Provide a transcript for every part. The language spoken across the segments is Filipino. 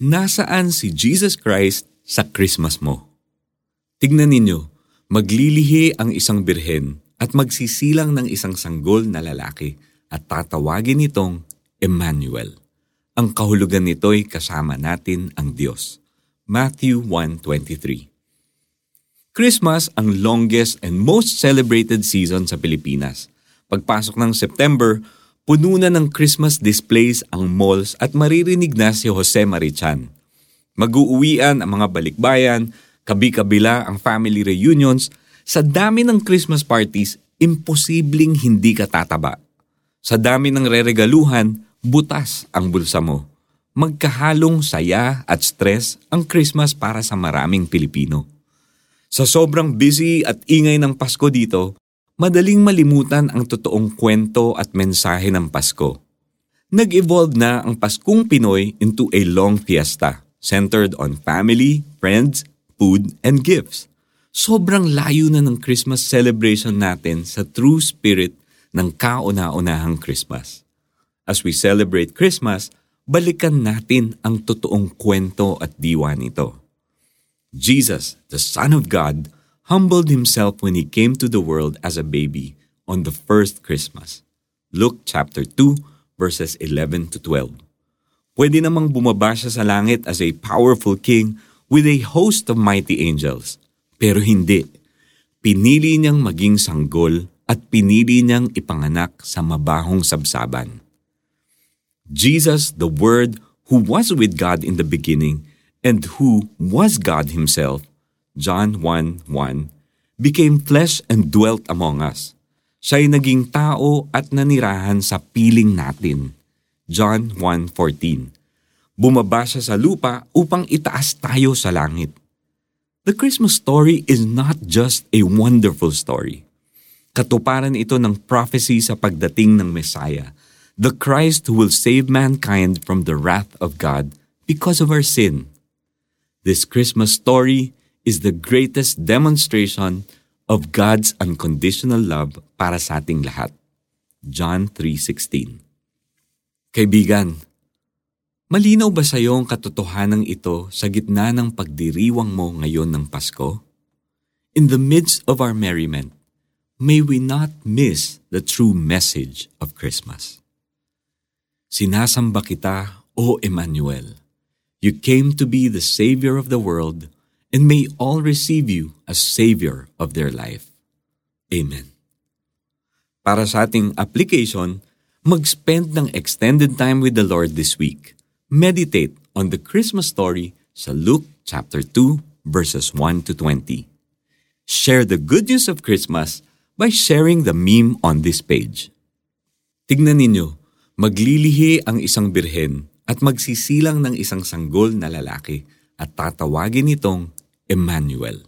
Nasaan si Jesus Christ sa Christmas mo? Tignan ninyo, maglilihi ang isang birhen at magsisilang ng isang sanggol na lalaki at tatawagin itong Emmanuel. Ang kahulugan nito'y kasama natin ang Diyos. Matthew 1.23 Christmas ang longest and most celebrated season sa Pilipinas. Pagpasok ng September, Puno na ng Christmas displays ang malls at maririnig na si Jose Marichan. Mag-uuwian ang mga balikbayan, kabi-kabila ang family reunions, sa dami ng Christmas parties, imposibleng hindi ka tataba. Sa dami ng reregaluhan, butas ang bulsa mo. Magkahalong saya at stress ang Christmas para sa maraming Pilipino. Sa sobrang busy at ingay ng Pasko dito, madaling malimutan ang totoong kwento at mensahe ng Pasko. Nag-evolve na ang Paskong Pinoy into a long fiesta centered on family, friends, food, and gifts. Sobrang layo na ng Christmas celebration natin sa true spirit ng kauna-unahang Christmas. As we celebrate Christmas, balikan natin ang totoong kwento at diwa nito. Jesus, the Son of God, humbled himself when he came to the world as a baby on the first Christmas. Luke chapter 2 verses 11 to 12. Pwede namang bumaba siya sa langit as a powerful king with a host of mighty angels. Pero hindi. Pinili niyang maging sanggol at pinili niyang ipanganak sa mabahong sabsaban. Jesus, the Word, who was with God in the beginning, and who was God Himself, John 1.1, became flesh and dwelt among us. Siya'y naging tao at nanirahan sa piling natin. John 1.14 Bumaba siya sa lupa upang itaas tayo sa langit. The Christmas story is not just a wonderful story. Katuparan ito ng prophecy sa pagdating ng Messiah, the Christ who will save mankind from the wrath of God because of our sin. This Christmas story is the greatest demonstration of God's unconditional love para sa ating lahat. John 3.16 Kaibigan, malinaw ba sa iyo ang katotohanan ito sa gitna ng pagdiriwang mo ngayon ng Pasko? In the midst of our merriment, may we not miss the true message of Christmas. Sinasamba kita, O Emmanuel. You came to be the Savior of the world and may all receive you as Savior of their life. Amen. Para sa ating application, mag-spend ng extended time with the Lord this week. Meditate on the Christmas story sa Luke chapter 2 verses 1 to 20. Share the good news of Christmas by sharing the meme on this page. Tignan ninyo, maglilihi ang isang birhen at magsisilang ng isang sanggol na lalaki at tatawagin itong Emmanuel.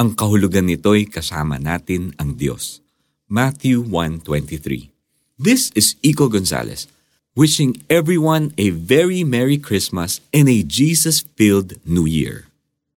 Ang kahulugan nito'y kasama natin ang Diyos. Matthew 1.23 This is Iko Gonzalez, wishing everyone a very Merry Christmas and a Jesus-filled New Year.